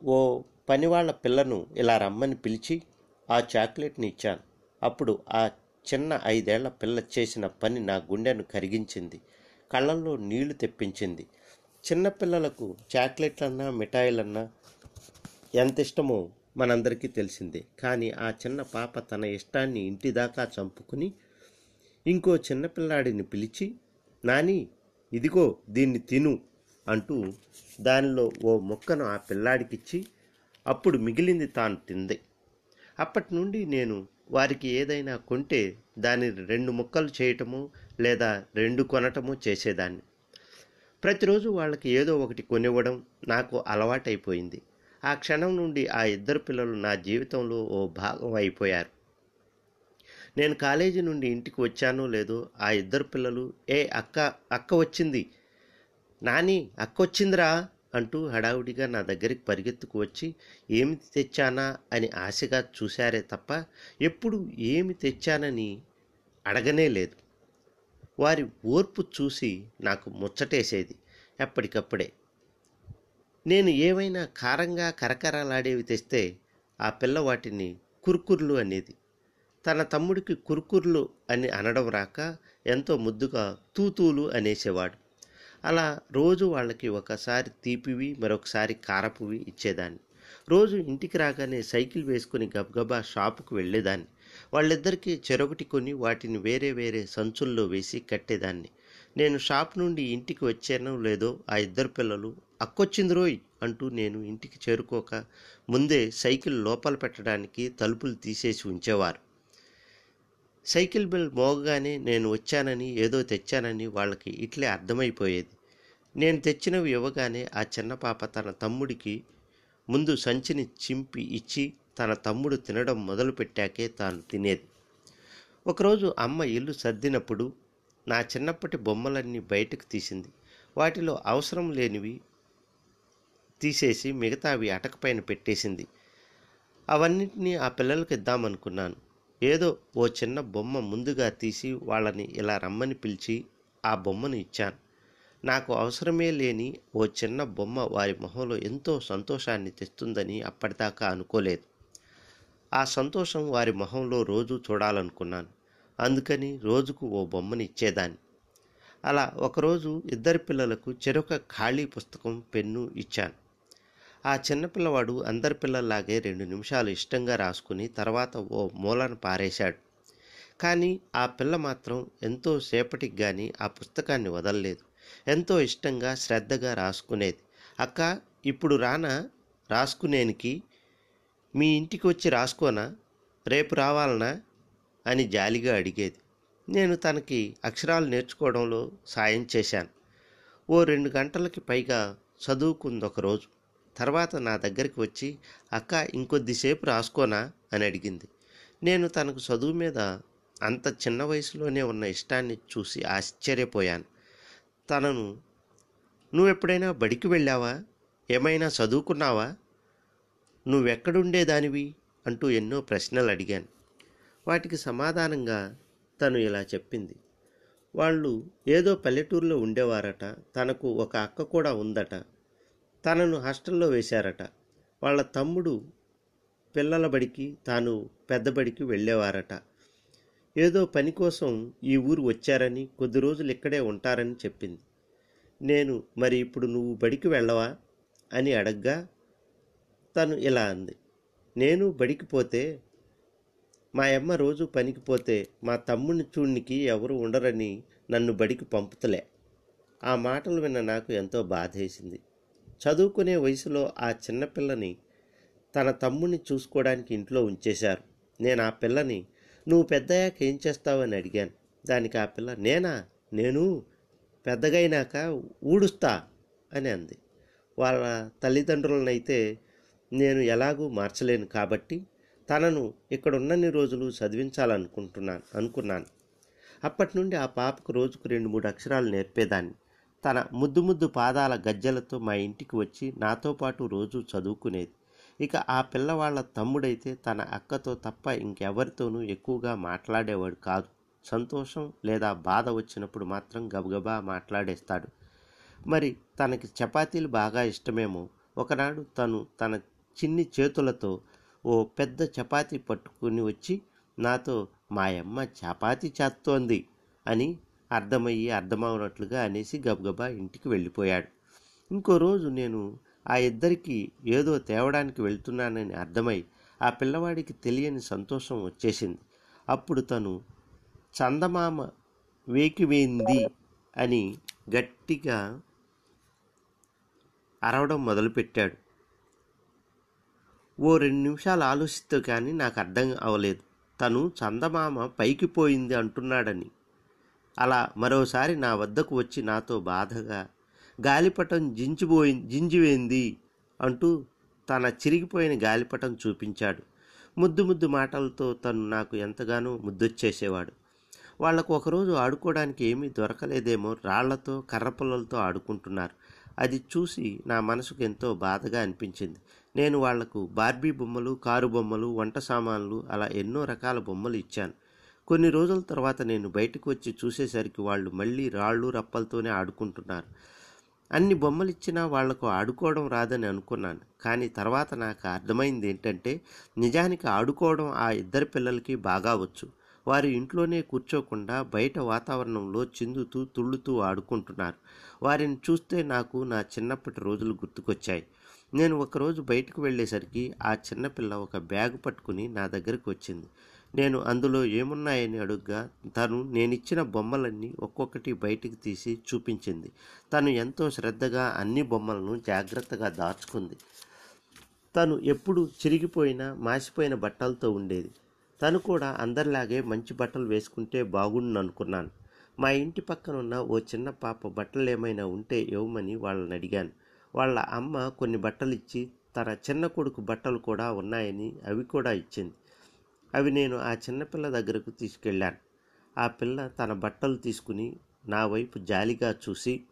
ఓ పనివాళ్ళ పిల్లను ఇలా రమ్మని పిలిచి ఆ చాక్లెట్ని ఇచ్చాను. అప్పుడు ఆ చిన్న ఐదేళ్ళ పిల్ల చేసిన పని నా గుండెను కరిగించింది. కళ్ళల్లో నీళ్ళు తెప్పించింది. చిన్నపిల్లలకు చాక్లెట్లన్నా మిఠాయిలన్నా ఎంత ఇష్టమో మనందరికీ తెలిసిందే. కానీ ఆ చిన్న పాప తన ఇష్టాన్ని ఇంటి దాకా చంపుకుని ఇంకో చిన్నపిల్లాడిని పిలిచి నాని ఇదిగో దీన్ని తిను అంటూ దానిలో ఓ ముక్కను ఆ పిల్లాడికిచ్చి అప్పుడు మిగిలింది తాను తింది. అప్పటి నుండి నేను వారికి ఏదైనా కొంటే దాని రెండు ముక్కలు చేయటము లేదా రెండు కొనటము చేసేదాన్ని. ప్రతిరోజు వాళ్ళకి ఏదో ఒకటి కొనివ్వడం నాకు అలవాటైపోయింది. ఆ క్షణం నుండి ఆ ఇద్దరు పిల్లలు నా జీవితంలో ఓ భాగం అయిపోయారు. నేను కాలేజీ నుండి ఇంటికి వచ్చానో లేదో ఆ ఇద్దరు పిల్లలు ఏ అక్క అక్క వచ్చింది. నాని అక్క వచ్చిందిరా అంటూ హడావుడిగా నా దగ్గరికి పరిగెత్తుకు వచ్చి ఏమి తెచ్చానా? అని ఆశగా చూశారే తప్ప ఎప్పుడు ఏమి తెచ్చానని అడగనే లేదు. వారి ఓర్పు చూసి నాకు ముచ్చటేసేది. ఎప్పటికప్పుడే నేను ఏవైనా కారంగా కరకరలాడేవి తెస్తే ఆ పిల్ల వాటిని కురుకుర్లు అనేది. తన తమ్ముడికి కురుకుర్లు అని అనడం రాక ఎంతో ముద్దుగా తూతూలు అనేసేవాడు. అలా రోజు వాళ్ళకి ఒకసారి తీపివి మరొకసారి కారపువి ఇచ్చేదాన్ని. రోజు ఇంటికి రాగానే సైకిల్ వేసుకుని గబగబా షాపుకు వెళ్ళేదాన్ని. వాళ్ళిద్దరికీ చెరొకటి కొని వాటిని వేరే వేరే సంచుల్లో వేసి కట్టేదాన్ని. నేను షాప్ నుండి ఇంటికి వచ్చానో లేదో ఆ ఇద్దరు పిల్లలు అక్కొచ్చింది రోయ్ అంటూ నేను ఇంటికి చేరుకోక ముందే సైకిల్ లోపల పెట్టడానికి తలుపులు తీసేసి ఉంచేవారు. సైకిల్ బిల్ మోగగానే నేను వచ్చానని ఏదో తెచ్చానని వాళ్ళకి ఇట్లే అర్థమైపోయేది. నేను తెచ్చినవి ఇవ్వగానే ఆ చిన్న పాప తన తమ్ముడికి ముందు సంచిని చింపి ఇచ్చి తన తమ్ముడు తినడం మొదలుపెట్టాకే తాను తినేది. ఒకరోజు అమ్మ ఇల్లు సర్దినప్పుడు నా చిన్నప్పటి బొమ్మలన్నీ బయటకు తీసింది. వాటిలో అవసరం లేనివి తీసేసి మిగతా అవి అటకపైన పెట్టేసింది. అవన్నింటినీ ఆ పిల్లలకి ఇద్దామనుకున్నాను. ఏదో ఓ చిన్న బొమ్మ ముందుగా తీసి వాళ్ళని ఇలా రమ్మని పిలిచి ఆ బొమ్మను ఇచ్చాను. నాకు అవసరమే లేని ఓ చిన్న బొమ్మ వారి మొహంలో ఎంతో సంతోషాన్ని తెస్తుందని అప్పటిదాకా అనుకోలేదు. ఆ సంతోషం వారి మొహంలో రోజు చూడాలనుకున్నాను. అందుకని రోజుకు ఓ బొమ్మని ఇచ్చేదాన్ని. అలా ఒకరోజు ఇద్దరి పిల్లలకు చెరొక ఖాళీ పుస్తకం పెన్ను ఇచ్చాను. ఆ చిన్నపిల్లవాడు అందరి పిల్లల్లాగే రెండు నిమిషాలు ఇష్టంగా రాసుకుని తర్వాత ఓ మూలను పారేశాడు. కానీ ఆ పిల్ల మాత్రం ఎంతో సేపటికి కానీ ఆ పుస్తకాన్ని వదలలేదు. ఎంతో ఇష్టంగా శ్రద్ధగా రాసుకునేది. అక్క ఇప్పుడు రానా? రాసుకునేనికి? మీ ఇంటికి వచ్చి రాసుకోనా? రేపు రావాలనా? అని జాలిగా అడిగేది. నేను తనకి అక్షరాలు నేర్చుకోవడంలో సాయం చేశాను. ఓ రెండు గంటలకి పైగా చదువుకుంది ఒకరోజు తర్వాత నా దగ్గరికి వచ్చి అక్క ఇంకొద్దిసేపు రాసుకోనా? అని అడిగింది. నేను తనకు చదువు మీద అంత చిన్న వయసులోనే ఉన్న ఇష్టాన్ని చూసి ఆశ్చర్యపోయాను. తనను నువ్వు ఎప్పుడైనా బడికి వెళ్ళావా? ఏమైనా చదువుకున్నావా? నువ్వెక్కడుండేదానివి? అంటూ ఎన్నో ప్రశ్నలు అడిగాను. వాటికి సమాధానంగా తను ఇలా చెప్పింది. వాళ్ళు ఏదో పల్లెటూరులో ఉండేవారట తనకు ఒక అక్క కూడా ఉందట తనను హాస్టల్లో వేశారట. వాళ్ళ తమ్ముడు పిల్లల బడికి తాను పెద్ద బడికి వెళ్ళేవారట. ఏదో పని కోసం ఈ ఊరు వచ్చారని కొద్ది రోజులు ఇక్కడే ఉంటారని చెప్పింది. నేను మరి ఇప్పుడు నువ్వు బడికి వెళ్ళవా? అని అడగ్గా తను ఇలా అంది. నేను బడికి పోతే మా అమ్మ రోజు పనికి పోతే మా తమ్ముని చూడ్నికి ఎవరు ఉండరని నన్ను బడికి పంపుతలే. ఆ మాటలు విన్న నాకు ఎంతో బాధేసింది. చదువుకునే వయసులో ఆ చిన్నపిల్లని తన తమ్ముడిని చూసుకోవడానికి ఇంట్లో ఉంచేశారు. నేను ఆ పిల్లని నువ్వు పెద్దయ్యాక ఏం చేస్తావని అడిగాను. దానికి ఆ పిల్ల నేనా? నేను పెద్దగైనాక ఊడుస్తా అని అంది. వాళ్ళ తల్లిదండ్రులనైతే నేను ఎలాగూ మార్చలేను కాబట్టి తనను ఇక్కడ ఉన్నన్ని రోజులు చదివించాలనుకుంటున్నాను అనుకున్నాను. అప్పటి నుండి ఆ పాపకు రోజుకు రెండు మూడు అక్షరాలు నేర్పేదాన్ని. తన ముద్దు ముద్దు పాదాల గజ్జలతో మా ఇంటికి వచ్చి నాతో పాటు రోజు చదువుకునేది. ఇక ఆ పిల్లవాళ్ళ తమ్ముడైతే తన అక్కతో తప్ప ఇంకెవరితోనూ ఎక్కువగా మాట్లాడేవాడు కాదు. సంతోషం లేదా బాధ వచ్చినప్పుడు మాత్రం గబగబా మాట్లాడేస్తాడు. మరి తనకి చపాతీలు బాగా ఇష్టమేమో? ఒకనాడు తను తన చిన్ని చేతులతో ఓ పెద్ద చపాతీ పట్టుకుని వచ్చి నాతో మాయమ్మ చపాతీ చపాతి చేస్తోంది అని అర్థమయ్యి అర్థమవునట్లుగా అనేసి గబగబా ఇంటికి వెళ్ళిపోయాడు. ఇంకో రోజు నేను ఆ ఇద్దరికి ఏదో తేవడానికి వెళ్తున్నానని అర్థమై ఆ పిల్లవాడికి తెలియని సంతోషం వచ్చేసింది. అప్పుడు తను చందమామ వేకివేంది అని గట్టిగా అరవడం మొదలుపెట్టాడు. ఓ రెండు నిమిషాలు ఆలోచిస్తూ కానీ నాకు అర్థం అవ్వలేదు తను చందమామ పైకి పోయింది అంటున్నాడని అలా మరోసారి నా వద్దకు వచ్చి నాతో బాధగా గాలిపటం జించిపోయి జింజివేంది అంటూ తన చిరిగిపోయిన గాలిపటం చూపించాడు. ముద్దు ముద్దు మాటలతో తను నాకు ఎంతగానో ముద్దొచ్చేసేవాడు. వాళ్ళకు ఒకరోజు ఆడుకోవడానికి ఏమీ దొరకలేదేమో రాళ్ళతో కర్రపుల్లలతో ఆడుకుంటున్నారు. అది చూసి నా మనసుకు ఎంతో బాధగా అనిపించింది. నేను వాళ్ళకు బార్బీ బొమ్మలు కారు బొమ్మలు వంట సామాన్లు అలా ఎన్నో రకాల బొమ్మలు ఇచ్చాను. కొన్ని రోజుల తర్వాత నేను బయటకు వచ్చి చూసేసరికి వాళ్ళు మళ్ళీ రాళ్ళు రప్పలతోనే ఆడుకుంటున్నారు. అన్ని బొమ్మలు ఇచ్చినా వాళ్ళకు ఆడుకోవడం రాదని అనుకున్నాను. కానీ తర్వాత నాకు అర్థమైంది ఏంటంటే నిజానికి ఆడుకోవడం ఆ ఇద్దరు పిల్లలకి బాగా వచ్చు. వారు ఇంట్లోనే కూర్చోకుండా బయట వాతావరణంలో చిందుతూ తుళ్ళుతూ ఆడుకుంటున్నారు. వారిని చూస్తే నాకు నా చిన్నప్పటి రోజులు గుర్తుకొచ్చాయి. నేను ఒకరోజు బయటకు వెళ్ళేసరికి ఆ చిన్నపిల్ల ఒక బ్యాగ్ పట్టుకుని నా దగ్గరికి వచ్చింది. నేను అందులో ఏమున్నాయని అడుగ్గా తను నేనిచ్చిన బొమ్మలన్నీ ఒక్కొక్కటి బయటికి తీసి చూపించింది. తను ఎంతో శ్రద్ధగా అన్ని బొమ్మలను జాగ్రత్తగా దాచుకుంది. తను ఎప్పుడు చిరిగిపోయిన మాసిపోయిన బట్టలతో ఉండేది. తను కూడా అందరిలాగే మంచి బట్టలు వేసుకుంటే బాగుండు అనుకున్నాను. మా ఇంటి పక్కనున్న ఓ చిన్న పాప బట్టలు ఏమైనా ఉంటే ఇవ్వమని వాళ్ళని అడిగాను. వాళ్ళ అమ్మ కొన్ని బట్టలు ఇచ్చి తన చిన్న కొడుకు బట్టలు కూడా ఉన్నాయని అవి కూడా ఇచ్చింది. అవి నేను ఆ చిన్నపిల్ల దగ్గరకు తీసుకెళ్ళాను. ఆ పిల్ల తన బట్టలు తీసుకుని నా వైపు జాలిగా చూసి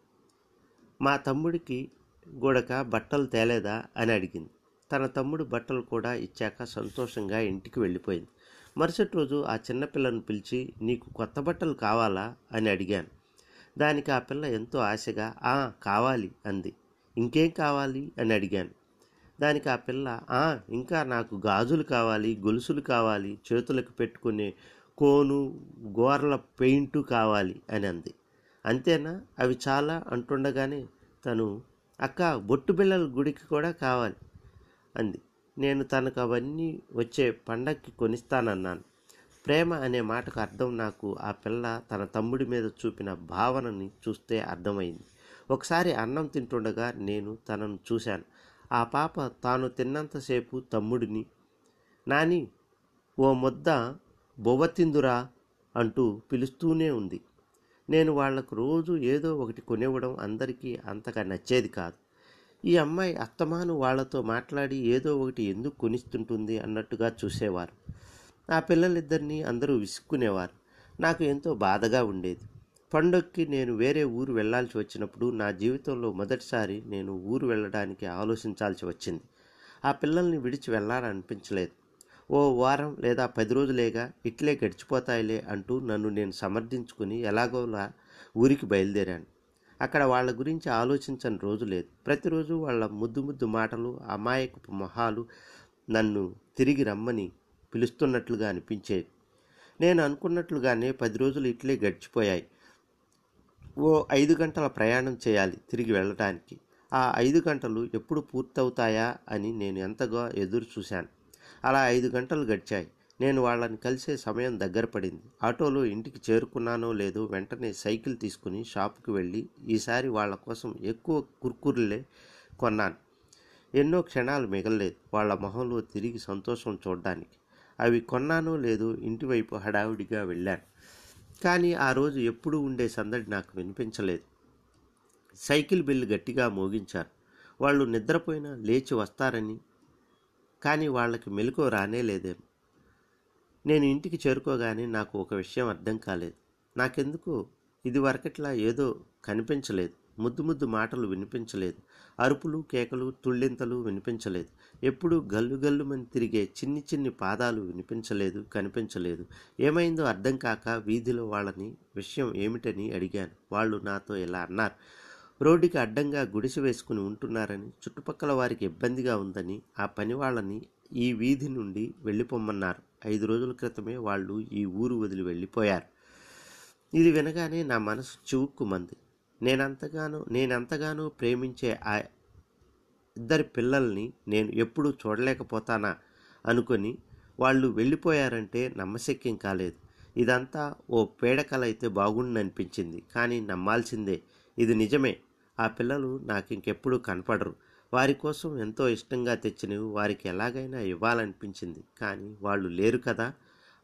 మా తమ్ముడికి గూడక బట్టలు తేలేదా? అని అడిగింది. తన తమ్ముడు బట్టలు కూడా ఇచ్చాక సంతోషంగా ఇంటికి వెళ్ళిపోయింది. మరుసటి రోజు ఆ చిన్నపిల్లను పిలిచి నీకు కొత్త బట్టలు కావాలా? అని అడిగాను. దానికి ఆ పిల్ల ఎంతో ఆశగా ఆ కావాలి అంది. ఇంకేం కావాలి? అని అడిగాను. దానికి ఆ పిల్ల ఇంకా నాకు గాజులు కావాలి గొలుసులు కావాలి చేతులకు పెట్టుకునే కోను గోర్ల పెయింటు కావాలి అని అంది. అంతేనా? అవి చాలా అంటుండగానే తను అక్క బొట్టు బిళ్ళల గుడికి కూడా కావాలి అంది. నేను తనకు అవన్నీ వచ్చే పండక్కి కొనిస్తానన్నాను. ప్రేమ అనే మాటకు అర్థం నాకు ఆ పిల్ల తన తమ్ముడి మీద చూపిన భావనని చూస్తే అర్థమైంది. ఒకసారి అన్నం తింటుండగా నేను తనను చూశాను. ఆ పాప తాను తిన్నంతసేపు తమ్ముడిని నాని ఓ ముద్ద బొవ్వ తిందురా అంటూ పిలుస్తూనే ఉంది. నేను వాళ్ళకు రోజు ఏదో ఒకటి కొనివ్వడం అందరికీ అంతగా నచ్చేది కాదు. ఈ అమ్మాయి అత్తమాను వాళ్ళతో మాట్లాడి ఏదో ఒకటి ఎందుకు కొనిస్తుంటుంది అన్నట్టుగా చూసేవారు. ఆ పిల్లలిద్దరినీ అందరూ విసుక్కునేవారు. నాకు ఎంతో బాధగా ఉండేది. పండుగకి నేను వేరే ఊరు వెళ్ళాల్సి వచ్చినప్పుడు నా జీవితంలో మొదటిసారి నేను ఊరు వెళ్ళడానికి ఆలోచించాల్సి వచ్చింది. ఆ పిల్లల్ని విడిచి వెళ్ళాలనిపించలేదు ఓ వారం లేదా పది రోజులేగా ఇట్లే గడిచిపోతాయిలే అంటూ నన్ను నేను సమర్థించుకుని ఎలాగోలా ఊరికి బయలుదేరాను. అక్కడ వాళ్ళ గురించి ఆలోచించని రోజు లేదు. ప్రతిరోజు వాళ్ళ ముద్దు ముద్దు మాటలు అమాయకపు మొహాలు నన్ను తిరిగి రమ్మని పిలుస్తున్నట్లుగా అనిపించేది నేను అనుకున్నట్లుగానే పది రోజులు ఇట్లే గడిచిపోయాయి. ఓ ఐదు గంటల ప్రయాణం చేయాలి తిరిగి వెళ్ళటానికి. ఆ ఐదు గంటలు ఎప్పుడు పూర్తవుతాయా అని నేను ఎంతగా ఎదురు చూశాను. అలా ఐదు గంటలు గడిచాయి. నేను వాళ్ళని కలిసే సమయం దగ్గర పడింది. ఆటోలో ఇంటికి చేరుకున్నానో లేదో వెంటనే సైకిల్ తీసుకుని షాపుకి వెళ్ళి ఈసారి వాళ్ళ కోసం ఎక్కువ కుర్కుర్లే కొన్నాను. ఎన్నో క్షణాలు మిగలలేదు వాళ్ళ మొహంలో తిరిగి సంతోషం చూడడానికి. అవి కొన్నానో లేదో ఇంటివైపు హడావుడిగా వెళ్ళాను. కానీ ఆ రోజు ఎప్పుడూ ఉండే సందడి నాకు వినిపించలేదు. సైకిల్ బిల్లు గట్టిగా మోగించారు. వాళ్ళు నిద్రపోయినా లేచి వస్తారని. కానీ వాళ్ళకి మెలకు రానే లేదేమో. నేను ఇంటికి చేరుకోగానే నాకు ఒక విషయం అర్థం కాలేదు. నాకెందుకు? ఇది వరకట్లా ఏదో కనిపించలేదు. ముద్దు ముద్దు మాటలు వినిపించలేదు. అరుపులు కేకలు తుళ్ళింతలు వినిపించలేదు. ఎప్పుడూ గల్లు గల్లుమని తిరిగే చిన్ని చిన్ని పాదాలు వినిపించలేదు కనిపించలేదు. ఏమైందో అర్థం కాక వీధిలో వాళ్ళని విషయం ఏమిటని అడిగాను. వాళ్ళు నాతో ఇలా అన్నారు. రోడ్డుకి అడ్డంగా గుడిసె వేసుకుని ఉంటున్నారని చుట్టుపక్కల వారికి ఇబ్బందిగా ఉందని ఆ పని వాళ్ళని ఈ వీధి నుండి వెళ్ళిపోమ్మన్నారు. ఐదు రోజుల క్రితమే వాళ్ళు ఈ ఊరు వదిలి వెళ్ళిపోయారు. ఇది వినగానే నా మనసు చివుక్కుమంది. నేనంతగానో నేనెంతగానో ప్రేమించే ఆ ఇద్దరి పిల్లల్ని నేను ఎప్పుడూ చూడలేకపోతానా అనుకొని వాళ్ళు వెళ్ళిపోయారంటే నమ్మశక్యం కాలేదు. ఇదంతా ఓ పీడకల అయితే బాగుండనిపించింది. కానీ నమ్మాల్సిందే ఇది నిజమే. ఆ పిల్లలు నాకు ఇంకెప్పుడు కనపడరు. వారి కోసం ఎంతో ఇష్టంగా తెచ్చినవి వారికి ఎలాగైనా ఇవ్వాలనిపించింది. కానీ వాళ్ళు లేరు కదా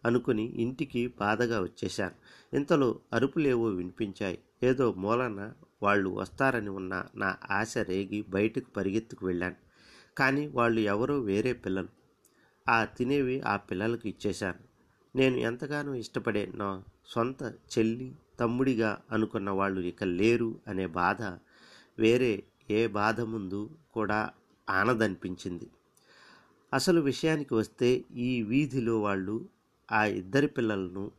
అనుకుని ఇంటికి బాధగా వచ్చేశాను. ఇంతలో అరుపులేవో వినిపించాయి. ఏదో మూలన వాళ్ళు వస్తారని ఉన్న నా ఆశ రేగి బయటకు పరిగెత్తుకు వెళ్ళాను. కానీ వాళ్ళు ఎవరో వేరే పిల్లలు. ఆ తినేవి ఆ పిల్లలకు ఇచ్చేశాను. నేను ఎంతగానో ఇష్టపడే నా సొంత చెల్లి తమ్ముడిగా అనుకున్న వాళ్ళు ఇక లేరు అనే బాధ వేరే ఏ బాధ ముందు కూడా ఆనదనిపించింది. అసలు విషయానికి వస్తే ఈ వీధిలో వాళ్ళు ఆ ఇద్దరి పిల్లలను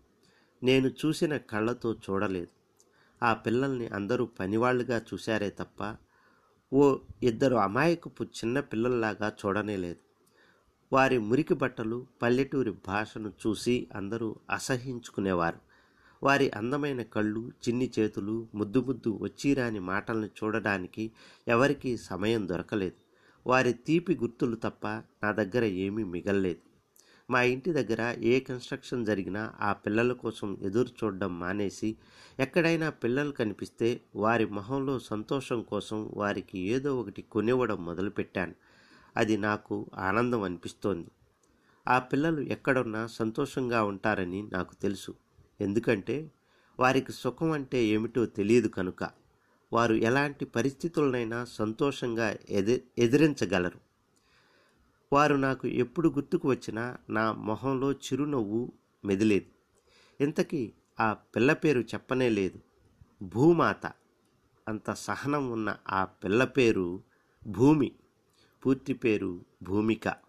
నేను చూసిన కళ్ళతో చూడలేదు. ఆ పిల్లల్ని అందరూ పనివాళ్ళుగా చూశారే తప్ప ఓ ఇద్దరు అమాయకపు చిన్న పిల్లల్లాగా చూడనేలేదు వారి మురికి బట్టలు పల్లెటూరి భాషను చూసి అందరూ అసహించుకునేవారు వారి అందమైన కళ్ళు చిన్ని చేతులు ముద్దు ముద్దు వచ్చిరాని మాటలను చూడడానికి ఎవరికీ సమయం దొరకలేదు. వారి తీపి గుర్తులు తప్ప నా దగ్గర ఏమీ మిగల్లేదు. మా ఇంటి దగ్గర ఏ కన్స్ట్రక్షన్ జరిగినా ఆ పిల్లల కోసం ఎదురు చూడడం మానేసి ఎక్కడైనా పిల్లలు కనిపిస్తే వారి మొహంలో సంతోషం కోసం వారికి ఏదో ఒకటి కొనివ్వడం మొదలుపెట్టాను. అది నాకు ఆనందం అనిపిస్తోంది. ఆ పిల్లలు ఎక్కడున్నా సంతోషంగా ఉంటారని నాకు తెలుసు. ఎందుకంటే వారికి సుఖం అంటే ఏమిటో తెలియదు కనుక. వారు ఎలాంటి పరిస్థితులనైనా సంతోషంగా ఎది ఎదిరించగలరు. వారు నాకు ఎప్పుడు గుర్తుకు వచ్చినా నా మొహంలో చిరునవ్వు మెదిలేదు. ఇంతకీ ఆ పిల్ల పేరు చెప్పనే లేదు. భూమాత. అంత సహనం ఉన్న ఆ పిల్ల పేరు భూమి. పూర్తి పేరు భూమిక.